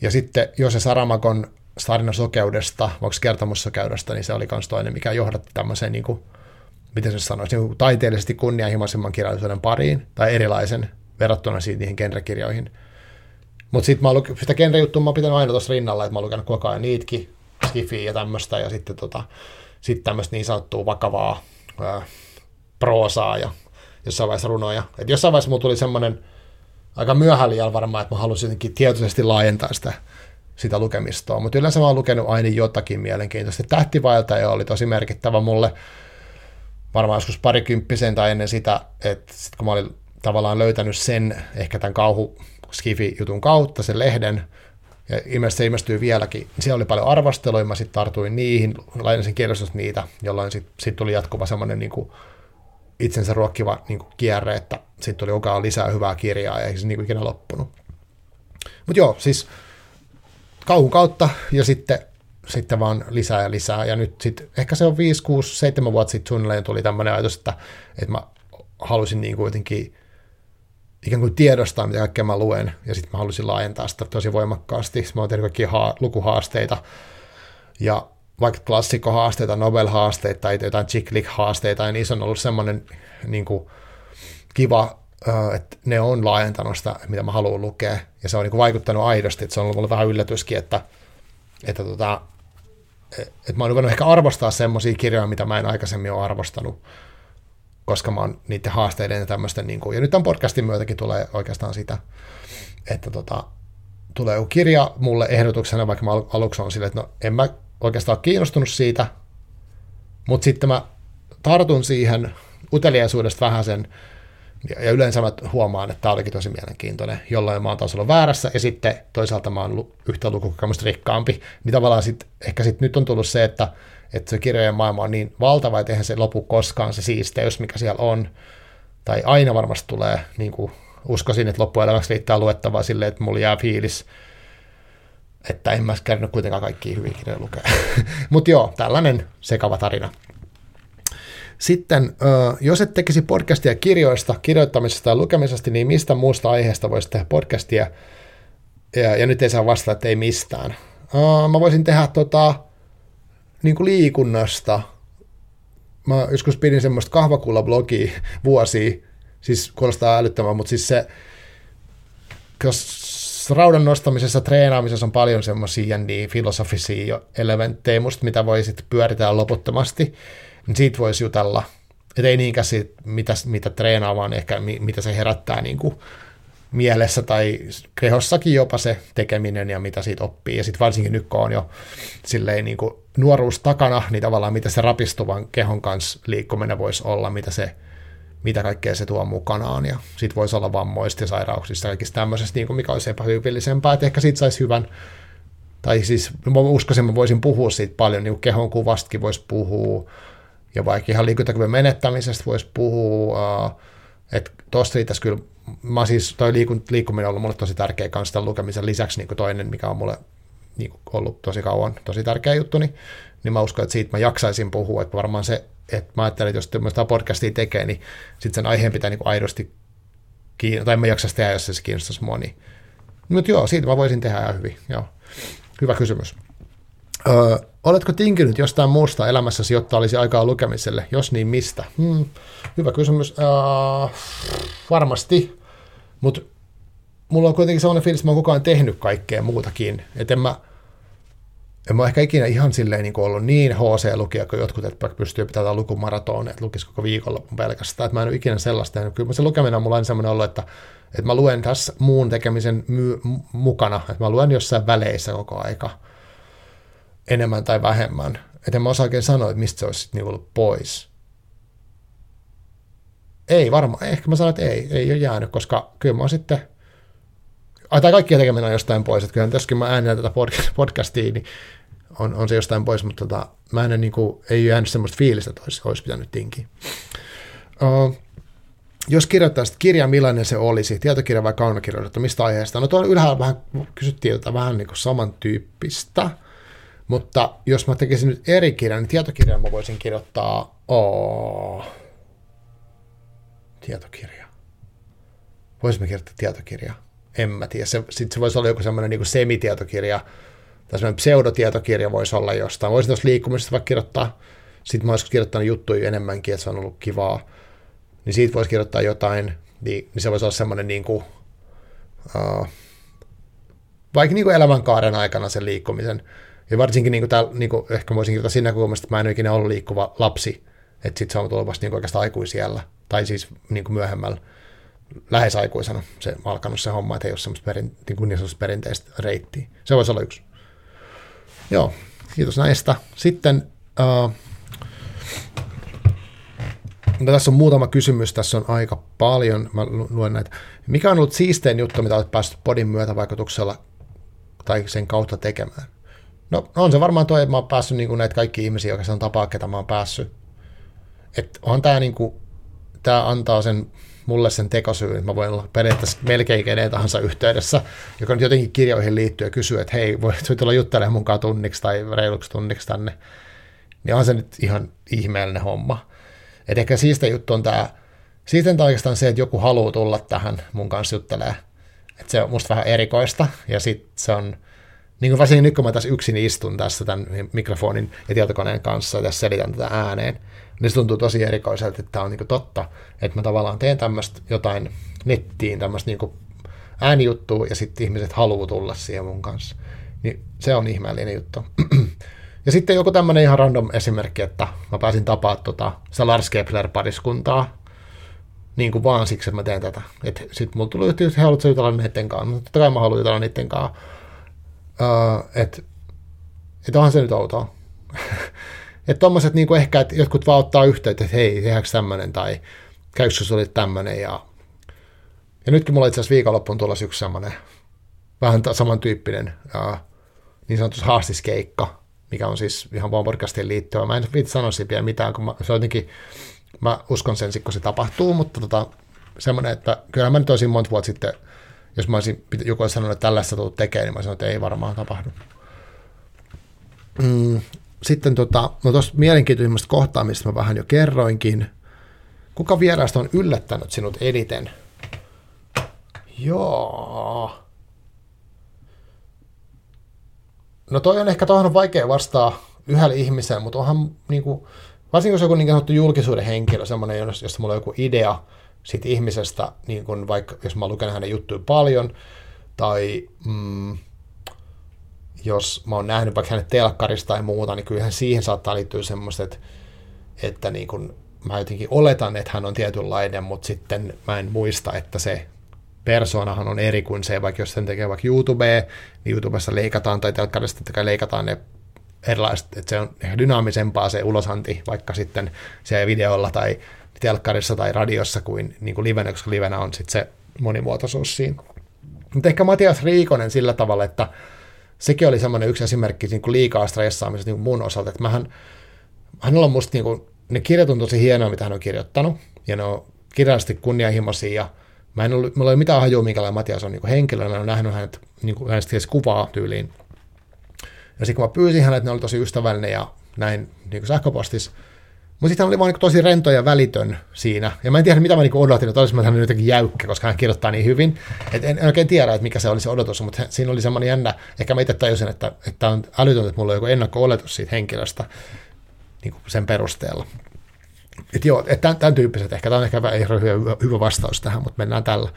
Ja sitten jos se Saramakon tarina sokeudesta, vaikka kertomussokeudesta, niin se oli myös toinen, mikä johdatti tämmöiseen, niin kuin, miten se sanoisi, niin taiteellisesti kunnianhimoisemman kirjallisuuden pariin, tai erilaisen verrattuna siitä niihin genrekirjoihin. Mutta sitten mä oon sitä genrejuttua mä oon pitänyt aina tuossa rinnalla, että mä oon lukenut koko ajan niitkin, skifiä ja tämmöistä, ja sitten tota, sit tämmöistä niin sanottua vakavaa ää, proosaa ja jossain vaiheessa runoja. Et jossain vaiheessa mulla tuli semmoinen aika myöhään varmaan, että mä halusin jotenkin tietoisesti laajentaa sitä, sitä lukemistoa, mutta yleensä mä oon lukenut aina jotakin mielenkiintoista. Tähtivaeltaja oli tosi merkittävä mulle varmaan joskus parikymppisen tai ennen sitä, että sit kun mä olin tavallaan löytänyt sen, ehkä tämän kauhu Skifi-jutun kautta, sen lehden, ja ilmeisesti se ilmestyy vieläkin. Siellä oli paljon arvosteluja, mä sitten tartuin niihin, lainasin kielellisesti niitä, jolloin sitten sit tuli jatkuva semmoinen niin itsensä ruokkiva niin kuin kierre, että sitten tuli koko lisää hyvää kirjaa ja ei se niin kuin ikinä loppunut. Mutta joo, siis kauhun kautta ja sitten, sitten vaan lisää ja lisää. Ja nyt sitten ehkä se on 5, 6, 7 vuotta sitten suunnilleen tuli tämmöinen ajatus, että, että mä halusin niin kuin jotenkin ikään kuin tiedostaa, mitä kaikkea mä luen, ja sitten mä halusin laajentaa sitä tosi voimakkaasti. Mä oon tehnyt kaikkia haa, lukuhaasteita, ja vaikka klassikkohaasteita, Nobel-haasteita tai jotain chick haasteita niin niissä on ollut semmoinen niin kuin, kiva, että ne on laajentanut sitä, mitä mä haluan lukea, ja se on niin kuin, vaikuttanut aidosti, että se on ollut mulle vähän yllätyskin, että, että, tota, että mä oon ruvennut ehkä arvostaa semmoisia kirjoja, mitä mä en aikaisemmin ole arvostanut, koska mä oon niiden haasteiden ja tämmöisten, niin kuin, ja nyt tämän podcastin myötäkin tulee oikeastaan sitä, että tota, tulee joku kirja mulle ehdotuksena, vaikka mä aluksi on silleen, että no en mä oikeastaan kiinnostunut siitä, mutta sitten mä tartun siihen uteliaisuudesta vähän sen, ja yleensä mä huomaan, että tämä olikin tosi mielenkiintoinen, jolloin mä oon taas ollut väärässä, ja sitten toisaalta mä oon yhtä lukukokemusta rikkaampi, niin tavallaan sit, ehkä sitten nyt on tullut se, että, että se kirjojen maailma on niin valtava, että eihän se lopu koskaan se siisteys, mikä siellä on, tai aina varmasti tulee, niin kuin uskoisin, että loppuelämäksi riittää luettavaa silleen, että mulla jää fiilis että en mä käynyt kuitenkaan kaikkia hyviä kirjoja lukea. Mutta joo, tällainen sekava tarina. Sitten, jos et tekisi podcastia kirjoista, kirjoittamisesta ja lukemisesta, niin mistä muusta aiheesta voisi tehdä podcastia? Ja, ja nyt ei saa vastata, että ei mistään. Mä voisin tehdä tota, niin kuin liikunnasta. Mä joskus pidin semmoista kahvakulla-blogia vuosia, siis kuulostaa älyttömän, mutta siis se, raudan nostamisessa, treenaamisessa on paljon semmoisia niin filosofisia elementtejä musta, mitä voi sitten pyöritellä loputtomasti, niin siitä voisi jutella. Että ei niinkään siitä, mitä, mitä treenaa, vaan ehkä mitä se herättää niin kuin mielessä tai kehossakin jopa se tekeminen ja mitä siitä oppii. Ja sitten varsinkin nyt, kun on jo silleen niin kuin nuoruus takana, niin tavallaan mitä se rapistuvan kehon kanssa liikkuminen voisi olla, mitä, se, mitä kaikkea se tuo mukanaan. Ja sitten voisi olla vammoista ja sairauksista ja kaikista tämmöisestä, niin kuin mikä olisi epätyypillisempää, että ehkä siitä saisi hyvän tai siis mä uskoisin, että mä voisin puhua siitä paljon, niin kehon kuvastakin voisi puhua, ja vaikka ihan liikuntakyvyn menettämisestä voisi puhua, että tuosta riittäisi kyllä, mä siis, toi liikkuminen on ollut mulle tosi tärkeä kanssa tämän lukemisen lisäksi niin kuin toinen, mikä on mulle niin kuin ollut tosi kauan tosi tärkeä juttu, niin, niin mä uskon, että siitä mä jaksaisin puhua, että varmaan se, että mä ajattelen, että jos tämmöistä podcastia tekee, niin sitten sen aiheen pitää niin kuin aidosti kiinnostaa, tai mä jaksaisi tehdä, jos se kiinnostaisi mua, niin mutta joo, siitä mä voisin tehdä ihan hyvin, joo. Hyvä kysymys. Öö, oletko tinkinyt jostain muusta elämässäsi, jotta olisi aikaa lukemiselle? Jos niin, mistä? Hmm, hyvä kysymys. Öö, varmasti, mutta mulla on kuitenkin sellainen fiilis, että mä oon koko ajan tehnyt kaikkea muutakin. Että en mä, en mä ehkä ikinä ihan silleen niin ollut niin HC-lukija kuin jotkut, että pystyy pitämään lukumaratoon, että lukisi koko viikonlopun pelkästään. Että mä en ole ikinä sellaista. Kyllä se lukeminen on mulla aina sellainen ollut, että, että mä luen tässä muun tekemisen my- mukana, että mä luen jossain väleissä koko aika enemmän tai vähemmän. Että en mä osaa oikein sanoa, että mistä se olisi niin ollut pois. Ei varmaan, ehkä mä sanon, että ei, ei ole jäänyt, koska kyllä mä oon sitten, tai kaikkia tekeminen on jostain pois, että kyllähän tässäkin mä äänen tätä podcastia, niin on, on se jostain pois, mutta tota, mä en niin kuin, ei jäänyt semmoista fiilistä, että olisi, olisi pitänyt tinkiä. Uh, jos kirjoittaisit kirja, millainen se olisi, tietokirja vai kaunokirja, mistä aiheesta? No tuolla ylhäällä vähän kysyttiin jotain vähän niin kuin samantyyppistä, mutta jos mä tekisin nyt eri kirjan, niin tietokirjan mä voisin kirjoittaa... Oh, tietokirja. Voisimme kirjoittaa tietokirja? En mä tiedä. Se, sitten se voisi olla joku semmoinen niin semitietokirja, tai semmoinen pseudotietokirja voisi olla jostain. Voisin tuossa liikkumisesta vaikka kirjoittaa, sitten mä olisin kirjoittanut juttuja enemmänkin, että se on ollut kivaa. Niin siitä voisi kirjoittaa jotain, niin, niin se voisi olla semmoinen niin kuin, uh, vaikka niin kuin elämänkaaren aikana sen liikkumisen. Ja varsinkin niin kuin täällä, niin kuin, ehkä voisin kirjoittaa siinä kulmasta, että mä en ole ikinä ollut liikkuva lapsi, että sitten se on tullut vasta niin oikeastaan aikuisiellä, tai siis niin kuin myöhemmällä lähes aikuisena se alkanut se homma, että ei ole semmoista perin, niin kuin niin perinteistä reittiä. Se voisi olla yksi. Joo, kiitos näistä. Sitten uh, no tässä on muutama kysymys, tässä on aika paljon, mä luen näitä. Mikä on ollut siistein juttu, mitä olet päässyt podin myötävaikutuksella tai sen kautta tekemään? No on se varmaan tuo, että mä oon päässyt niin kuin näitä kaikki ihmisiä oikeastaan tapaa, ketä mä oon päässyt. Että on tämä niin kuin, tämä antaa sen mulle sen tekosyyn, että mä voin olla periaatteessa melkein kenen tahansa yhteydessä, joka nyt jotenkin kirjoihin liittyy ja kysyy, että hei, voit tulla juttelemaan mukaan tunniksi tai reiluksi tunniksi tänne. Niin on se nyt ihan ihmeellinen homma. Et ehkä siistä juttu on tämä, on oikeastaan se, että joku haluaa tulla tähän mun kanssa juttelemaan. Että se on musta vähän erikoista ja sitten se on, niin kuin varsinkin nyt kun mä tässä yksin istun tässä tämän mikrofonin ja tietokoneen kanssa ja tässä selitän tätä ääneen, niin se tuntuu tosi erikoiselta, että tämä on niin totta, että mä tavallaan teen tämmöistä jotain nettiin, tämmöistä niin äänijuttua ja sitten ihmiset haluaa tulla siihen mun kanssa. Niin se on ihmeellinen juttu. ja sitten joku tämmöinen ihan random esimerkki, että mä pääsin tapaamaan tota, se Lars Kepler-pariskuntaa, niin kuin vaan siksi, että mä teen tätä. Että sitten mulla tuli, että he haluavat jutella niiden kanssa, totta kai mä haluan jutella niiden kanssa. Uh, että et onhan se nyt outoa. että tommoset niinku ehkä, että jotkut vaan ottaa yhteyttä, että hei, tehdäänkö tämmöinen, tai käykö se oli tämmöinen, ja, ja nytkin mulla itse asiassa viikonloppuun tulossa yksi semmoinen vähän samantyyppinen ja, niin sanotus haastiskeikka, mikä on siis ihan vaan podcastiin liittyvä. Mä en viitsi sanoa siitä vielä mitään, kun mä, se on jotenkin, mä uskon sen, kun se tapahtuu, mutta tota, semmoinen, että kyllä mä nyt olisin monta vuotta sitten, jos mä olisin, joku olisi sanonut, että tällaista tullut tekemään, niin mä sanoin, että ei varmaan tapahdu. Mm, sitten tota, no tuosta mielenkiintoisimmasta kohtaamista mä vähän jo kerroinkin. Kuka vieraista on yllättänyt sinut eniten? Joo. No toi on ehkä tuohon on vaikea vastaa yhdelle ihmiselle, mutta onhan niin kuin, varsinkin jos joku niin sanottu julkisuuden henkilö, semmoinen, josta mulla on joku idea siitä ihmisestä, niin kuin vaikka jos mä oon lukenut hänen juttuja paljon, tai mm, jos mä oon nähnyt vaikka hänet telkkarista tai muuta, niin kyllähän siihen saattaa liittyä semmoista, että, että niin kuin mä jotenkin oletan, että hän on tietynlainen, mutta sitten mä en muista, että se persoonahan on eri kuin se, vaikka jos sen tekee vaikka YouTubea, niin YouTubessa leikataan tai telkkarista leikataan ne erilaiset, että se on dynaamisempaa se ulosanti vaikka sitten se videolla tai telkkarissa tai radiossa kuin, niin kuin livenä, koska livenä on sitten se monimuotoisuus siinä. Mutta ehkä Matias Riikonen sillä tavalla, että sekin oli semmoinen yksi esimerkki niin kuin liikaa stressaamisesta niin kuin mun osalta, että mähän, hänellä on musta niin kuin, ne kirjat on tosi hienoa, mitä hän on kirjoittanut, ja ne on kirjallisesti kunnianhimoisia, ja mä en ollut, mulla ei ole mitään hajua, minkälainen Matias on niin kuin henkilönä, mä en nähnyt hänet, niin kuin, hänestä kuvaa tyyliin. Ja sitten kun mä pyysin hänet, ne oli tosi ystävällinen ja näin niin kuin sähköpostissa, mutta sitten hän oli vaan niin tosi rento ja välitön siinä. Ja mä en tiedä, mitä mä niin odotin, että olisi hän jotenkin jäykkä, koska hän kirjoittaa niin hyvin. Et en, en oikein tiedä, että mikä se oli se odotus, mutta siinä oli semmoinen jännä. Ehkä mä itse tajusin, että, että on älytöntä, että mulla on joku ennakko-oletus siitä henkilöstä niin sen perusteella. Et joo, et tämän, tämän tyyppiset ehkä. Tämä on ehkä hyvä, hyvä vastaus tähän, mutta mennään tällä.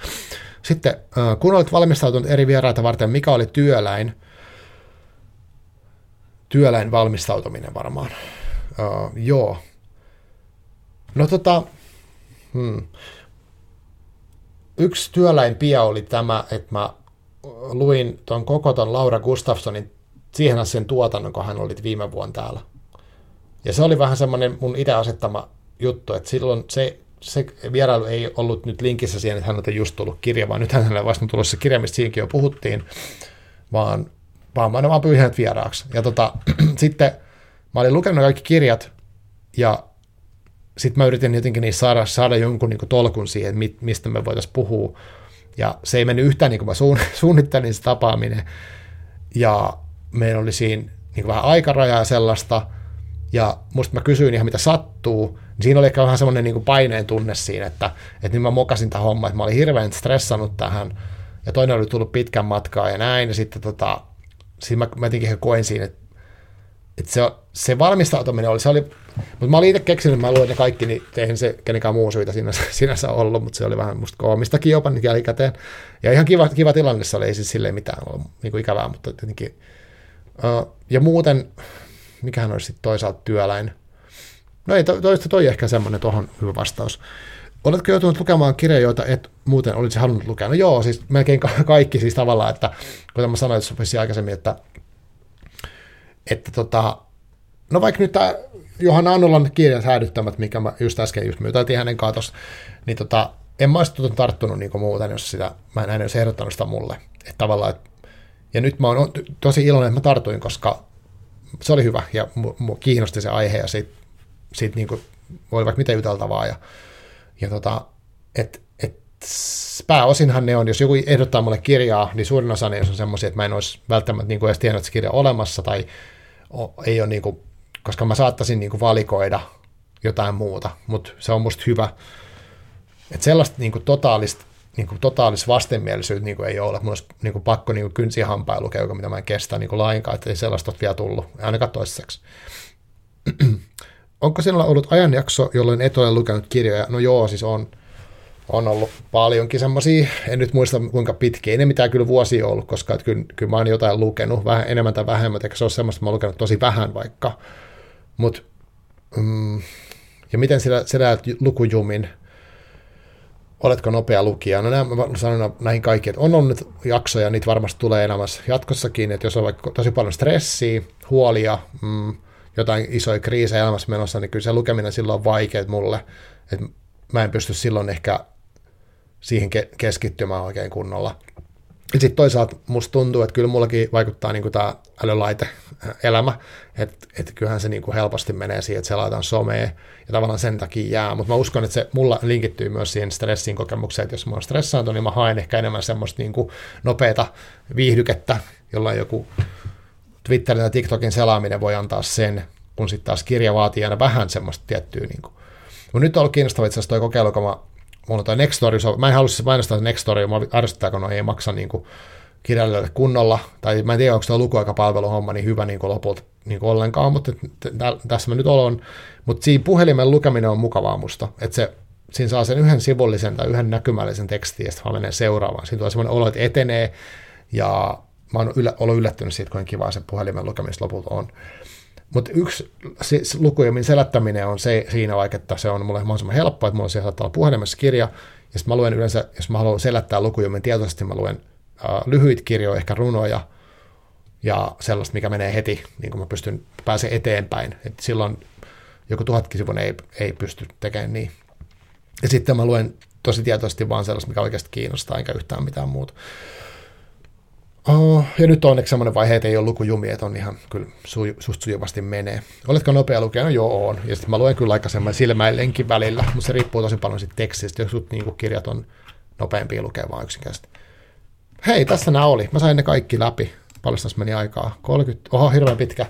Sitten, kun olet valmistautunut eri vieraita varten, mikä oli työläin? Työläin valmistautuminen varmaan. Uh, joo, No tota, hmm. yksi työläinpia oli tämä, että mä luin tuon koko ton Laura Gustafssonin siihen sen tuotannon, kun hän oli viime vuonna täällä. Ja se oli vähän semmoinen mun itse asettama juttu, että silloin se, se vierailu ei ollut nyt linkissä siihen, että häneltä just tullut kirja, vaan nyt hänelle vasta tulossa kirja, mistä siinäkin jo puhuttiin, vaan, vaan mä vaan pyyhin vieraaksi. Ja tota, sitten mä olin lukenut kaikki kirjat, ja sitten mä yritin jotenkin niin saada, saada jonkun niin tolkun siihen, mistä me voitaisiin puhua. Ja se ei mennyt yhtään niin kuin mä suunnittelin se tapaaminen. Ja meillä oli siinä niin vähän aikarajaa sellaista. Ja musta mä kysyin ihan mitä sattuu. Niin siinä oli ehkä vähän semmoinen niin paineen tunne siinä, että, että nyt mä mokasin tämän homman, että mä olin hirveän stressannut tähän. Ja toinen oli tullut pitkän matkaa ja näin. Ja sitten tota, siinä mä, mä jotenkin koen siinä, että, että se, se valmistautuminen oli, se oli mutta mä olin itse keksinyt, mä luin ne kaikki, niin eihän se kenenkään muu syytä sinänsä, sinänsä ollut, mutta se oli vähän musta koomistakin jopa nyt jälkikäteen. Ja ihan kiva, kiva tilanne se oli, ei siis silleen mitään ollut niin kuin ikävää, mutta tietenkin. Ja muuten, mikähän olisi sitten toisaalta työläin. No ei, to, toista toi ehkä semmoinen tuohon hyvä vastaus. Oletko joutunut lukemaan kirjoja, joita et muuten olisi halunnut lukea? No joo, siis melkein kaikki siis tavallaan, että kuten mä sanoin että aikaisemmin, että, että tota, no vaikka nyt tämä Johanna Annolan kirjan säädyttämät, mikä mä just äsken just myytätiin hänen katossa, niin tota, en mä olisi tarttunut niin muuten, jos sitä, mä en olisi ehdottanut sitä mulle. Että tavallaan, et, ja nyt mä oon tosi iloinen, että mä tartuin, koska se oli hyvä ja mua kiinnosti se aihe ja siitä, siitä niin kuin, oli vaikka mitä juteltavaa. Ja, ja tota, et, et, pääosinhan ne on, jos joku ehdottaa mulle kirjaa, niin suurin osa ne on semmoisia, että mä en olisi välttämättä niin kuin edes tiennyt, että se kirja on olemassa tai ei ole niin kuin koska mä saattaisin niin kuin valikoida jotain muuta, mutta se on musta hyvä. Että sellaista niin kuin totaalista, niin kuin totaalista vastenmielisyyttä niin kuin ei ole. Mun olisi niin kuin pakko niin kynsiä hampaa lukea, mitä mä en kestä niin kuin lainkaan, että ei sellaista ole vielä tullut, ainakaan toiseksi. Onko sinulla ollut ajanjakso, jolloin et ole lukenut kirjoja? No joo, siis on, on ollut paljonkin semmoisia, en nyt muista kuinka pitkiä, ne mitään kyllä vuosia ollut, koska kyllä, kyllä mä oon jotain lukenut, vähän enemmän tai vähemmän, eikä se ole semmoista, että mä oon lukenut tosi vähän vaikka, Mut, mm, ja miten sillä, sillä lukujumin? Oletko nopea lukija? No mä sanon näihin kaikkiin, että on ollut jaksoja, niitä varmasti tulee elämässä jatkossakin, että jos on vaikka tosi paljon stressiä, huolia, mm, jotain isoja kriisejä elämässä menossa, niin kyllä se lukeminen silloin on vaikeaa mulle, että mä en pysty silloin ehkä siihen ke- keskittymään oikein kunnolla. Sitten toisaalta musta tuntuu, että kyllä mullakin vaikuttaa niin tämä älylaite-elämä, että et kyllähän se niin kuin helposti menee siihen, että se laitetaan someen ja tavallaan sen takia jää. Mutta mä uskon, että se mulla linkittyy myös siihen stressin kokemukseen, että jos mä oon stressaantunut, niin mä haen ehkä enemmän semmoista niin kuin nopeata viihdykettä, jolla joku Twitterin tai TikTokin selaaminen voi antaa sen, kun sitten taas kirja vaatii aina vähän semmoista tiettyä. Niin kuin. Mutta nyt on ollut kiinnostava itse asiassa toi kokeilu, kun mä, mulla on toi Nextory, mä en halua siis mainostaa Nextory, mä arvostaa, kun ei maksa niin kuin kirjailijoille kunnolla, tai mä en tiedä, onko tuo lukuaikapalveluhomma niin hyvä niin kuin lopulta niin kuin ollenkaan, mutta tässä mä nyt olen. Mutta siinä puhelimen lukeminen on mukavaa musta, että se, siinä saa sen yhden sivullisen tai yhden näkymällisen tekstin, ja sitten vaan menee seuraavaan. Siinä tulee semmoinen olo, että etenee, ja mä oon yllä, ollut yllättynyt siitä, kuinka kivaa se puhelimen lukemista lopulta on. Mutta yksi siis lukujen selättäminen on se, siinä vaikka, että se on mulle mahdollisimman helppoa, että mulla siellä puhelimessa kirja, ja sitten mä luen yleensä, jos mä haluan selättää lukujen tietoisesti, mä luen äh, lyhyitä kirjoja, ehkä runoja, ja sellaista, mikä menee heti, niin kuin mä pystyn pääse eteenpäin. Et silloin joku tuhatkin sivun ei, ei pysty tekemään niin. Ja sitten mä luen tosi tietoisesti vaan sellaista, mikä oikeasti kiinnostaa, enkä yhtään mitään muuta. Oh, ja nyt onneksi semmoinen vaihe, että ei ole lukujumi, että on ihan kyllä suju, susta sujuvasti menee. Oletko nopea lukea? No joo, on. Ja sitten mä luen kyllä aika semmoinen silmäillenkin välillä, mutta se riippuu tosi paljon siitä tekstistä. Jos niin kirjat on nopeampia lukea vaan yksinkertaisesti. Hei, tässä nämä oli. Mä sain ne kaikki läpi. Paljon tässä meni aikaa? 30, oho, hirveän pitkä.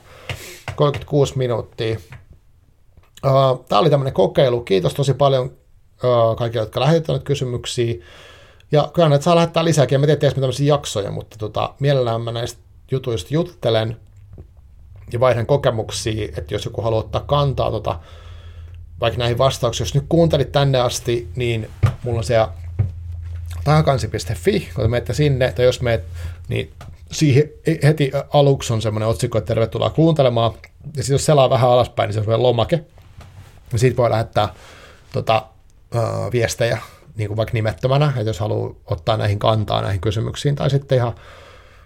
36 minuuttia. Uh, Tämä oli tämmöinen kokeilu. Kiitos tosi paljon uh, kaikille, jotka lähettävät kysymyksiä. Ja kyllä näitä saa lähettää lisääkin. En mä tiedä, tämmöisiä jaksoja, mutta tota, mielellään mä näistä jutuista juttelen ja vaihdan kokemuksia, että jos joku haluaa ottaa kantaa tota, vaikka näihin vastauksiin, jos nyt kuuntelit tänne asti, niin mulla on siellä takakansi.fi, kun menette sinne, tai jos meet, niin siihen heti aluksi on semmoinen otsikko, että tervetuloa kuuntelemaan, ja sitten jos selaa vähän alaspäin, niin se on lomake, ja siitä voi lähettää tota, uh, viestejä niin kuin vaikka nimettömänä, että jos haluaa ottaa näihin kantaa näihin kysymyksiin, tai sitten ihan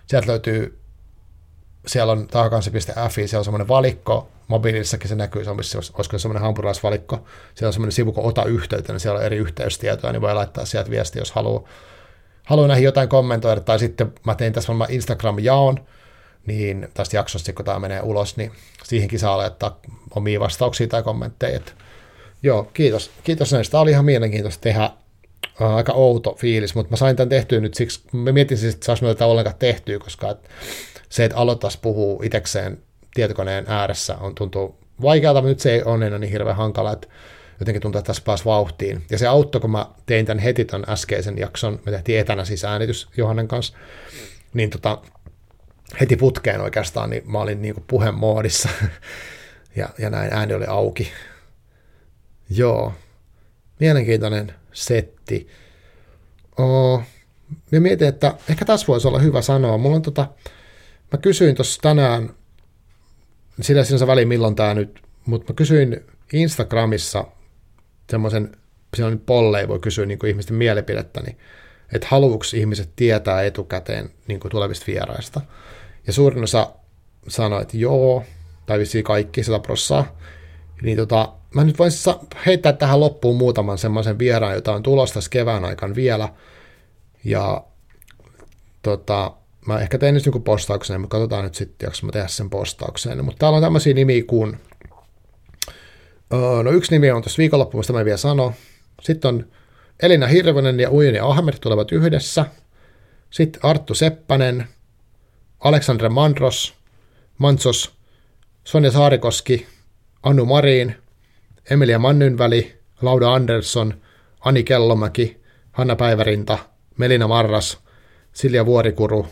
sieltä löytyy, siellä on takakansi.fi, siellä on semmoinen valikko, mobiilissakin se näkyy, se on, olisiko se semmoinen hampurilaisvalikko, siellä on semmoinen sivu, kun ota yhteyttä, niin siellä on eri yhteystietoja, niin voi laittaa sieltä viestiä, jos haluaa, haluaa näihin jotain kommentoida, tai sitten mä tein tässä varmaan Instagram-jaon, niin tästä jaksosta, kun tämä menee ulos, niin siihenkin saa laittaa omia vastauksia tai kommentteja. Joo, kiitos. Kiitos näistä. Tämä oli ihan mielenkiintoista tehdä. Uh, aika outo fiilis, mutta mä sain tämän tehtyä nyt siksi, mä mietin siis, että saisi tätä ollenkaan tehtyä, koska että se, että aloittaisi puhua itekseen tietokoneen ääressä, on tuntuu vaikealta, mutta nyt se ei ole enää niin hirveän hankala, että jotenkin tuntuu, että tässä pääsi vauhtiin. Ja se auttoi, kun mä tein tämän heti tämän äskeisen jakson, me tehtiin etänä siis äänitys Johannen kanssa, niin tota, heti putkeen oikeastaan, niin mä olin niin puhemoodissa, ja, ja näin ääni oli auki. Joo, mielenkiintoinen setti. Oh, mä mietin, että ehkä tässä voisi olla hyvä sanoa. Mulla on tota, mä kysyin tuossa tänään, sillä sinänsä väliin milloin tämä nyt, mutta mä kysyin Instagramissa semmoisen, siellä on polleja, voi kysyä niin ihmisten mielipidettä, niin, että haluuks ihmiset tietää etukäteen niin tulevista vieraista. Ja suurin osa sanoi, että joo, tai kaikki, 100 prossaa. Niin tota, mä nyt voin heittää tähän loppuun muutaman semmoisen vieraan, jota on tulossa tässä kevään aikana vielä. Ja tota, mä ehkä tein nyt joku postauksen, mutta katsotaan nyt sitten, jos mä tehdä sen postauksen. Mutta täällä on tämmöisiä nimiä kuin, no yksi nimi on tuossa viikonloppu, mistä mä vielä sano. Sitten on Elina Hirvonen ja Ujuni Ahmed tulevat yhdessä. Sitten Arttu Seppänen, Aleksandre Mandros, Mansos, Sonja Saarikoski, Anu Marin, Emilia Mannynväli, Lauda Andersson, Ani Kellomäki, Hanna Päivärinta, Melina Marras, Silja Vuorikuru,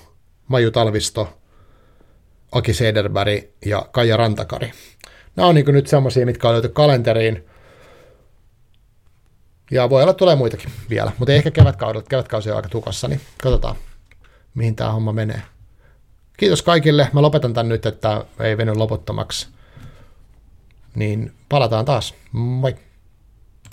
Maju Talvisto, Aki Sederberg ja Kaija Rantakari. Nämä on niin nyt semmoisia, mitkä on löyty kalenteriin. Ja voi olla, tulee muitakin vielä, mutta ehkä kevätkaudella. Kevätkausi on aika tukassa, niin katsotaan, mihin tämä homma menee. Kiitos kaikille. Mä lopetan tämän nyt, että ei veny loputtomaksi. Niin palataan taas. Moi!